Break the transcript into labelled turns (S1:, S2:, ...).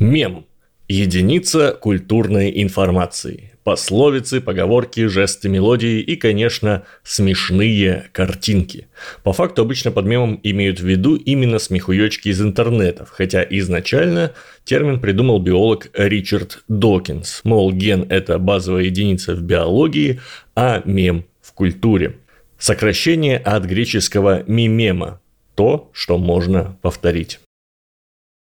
S1: Мем – единица культурной информации. Пословицы, поговорки, жесты, мелодии и, конечно, смешные картинки. По факту обычно под мемом имеют в виду именно смехуёчки из интернетов, хотя изначально термин придумал биолог Ричард Докинс. Мол, ген – это базовая единица в биологии, а мем – в культуре. Сокращение от греческого «мимема» – то, что можно повторить.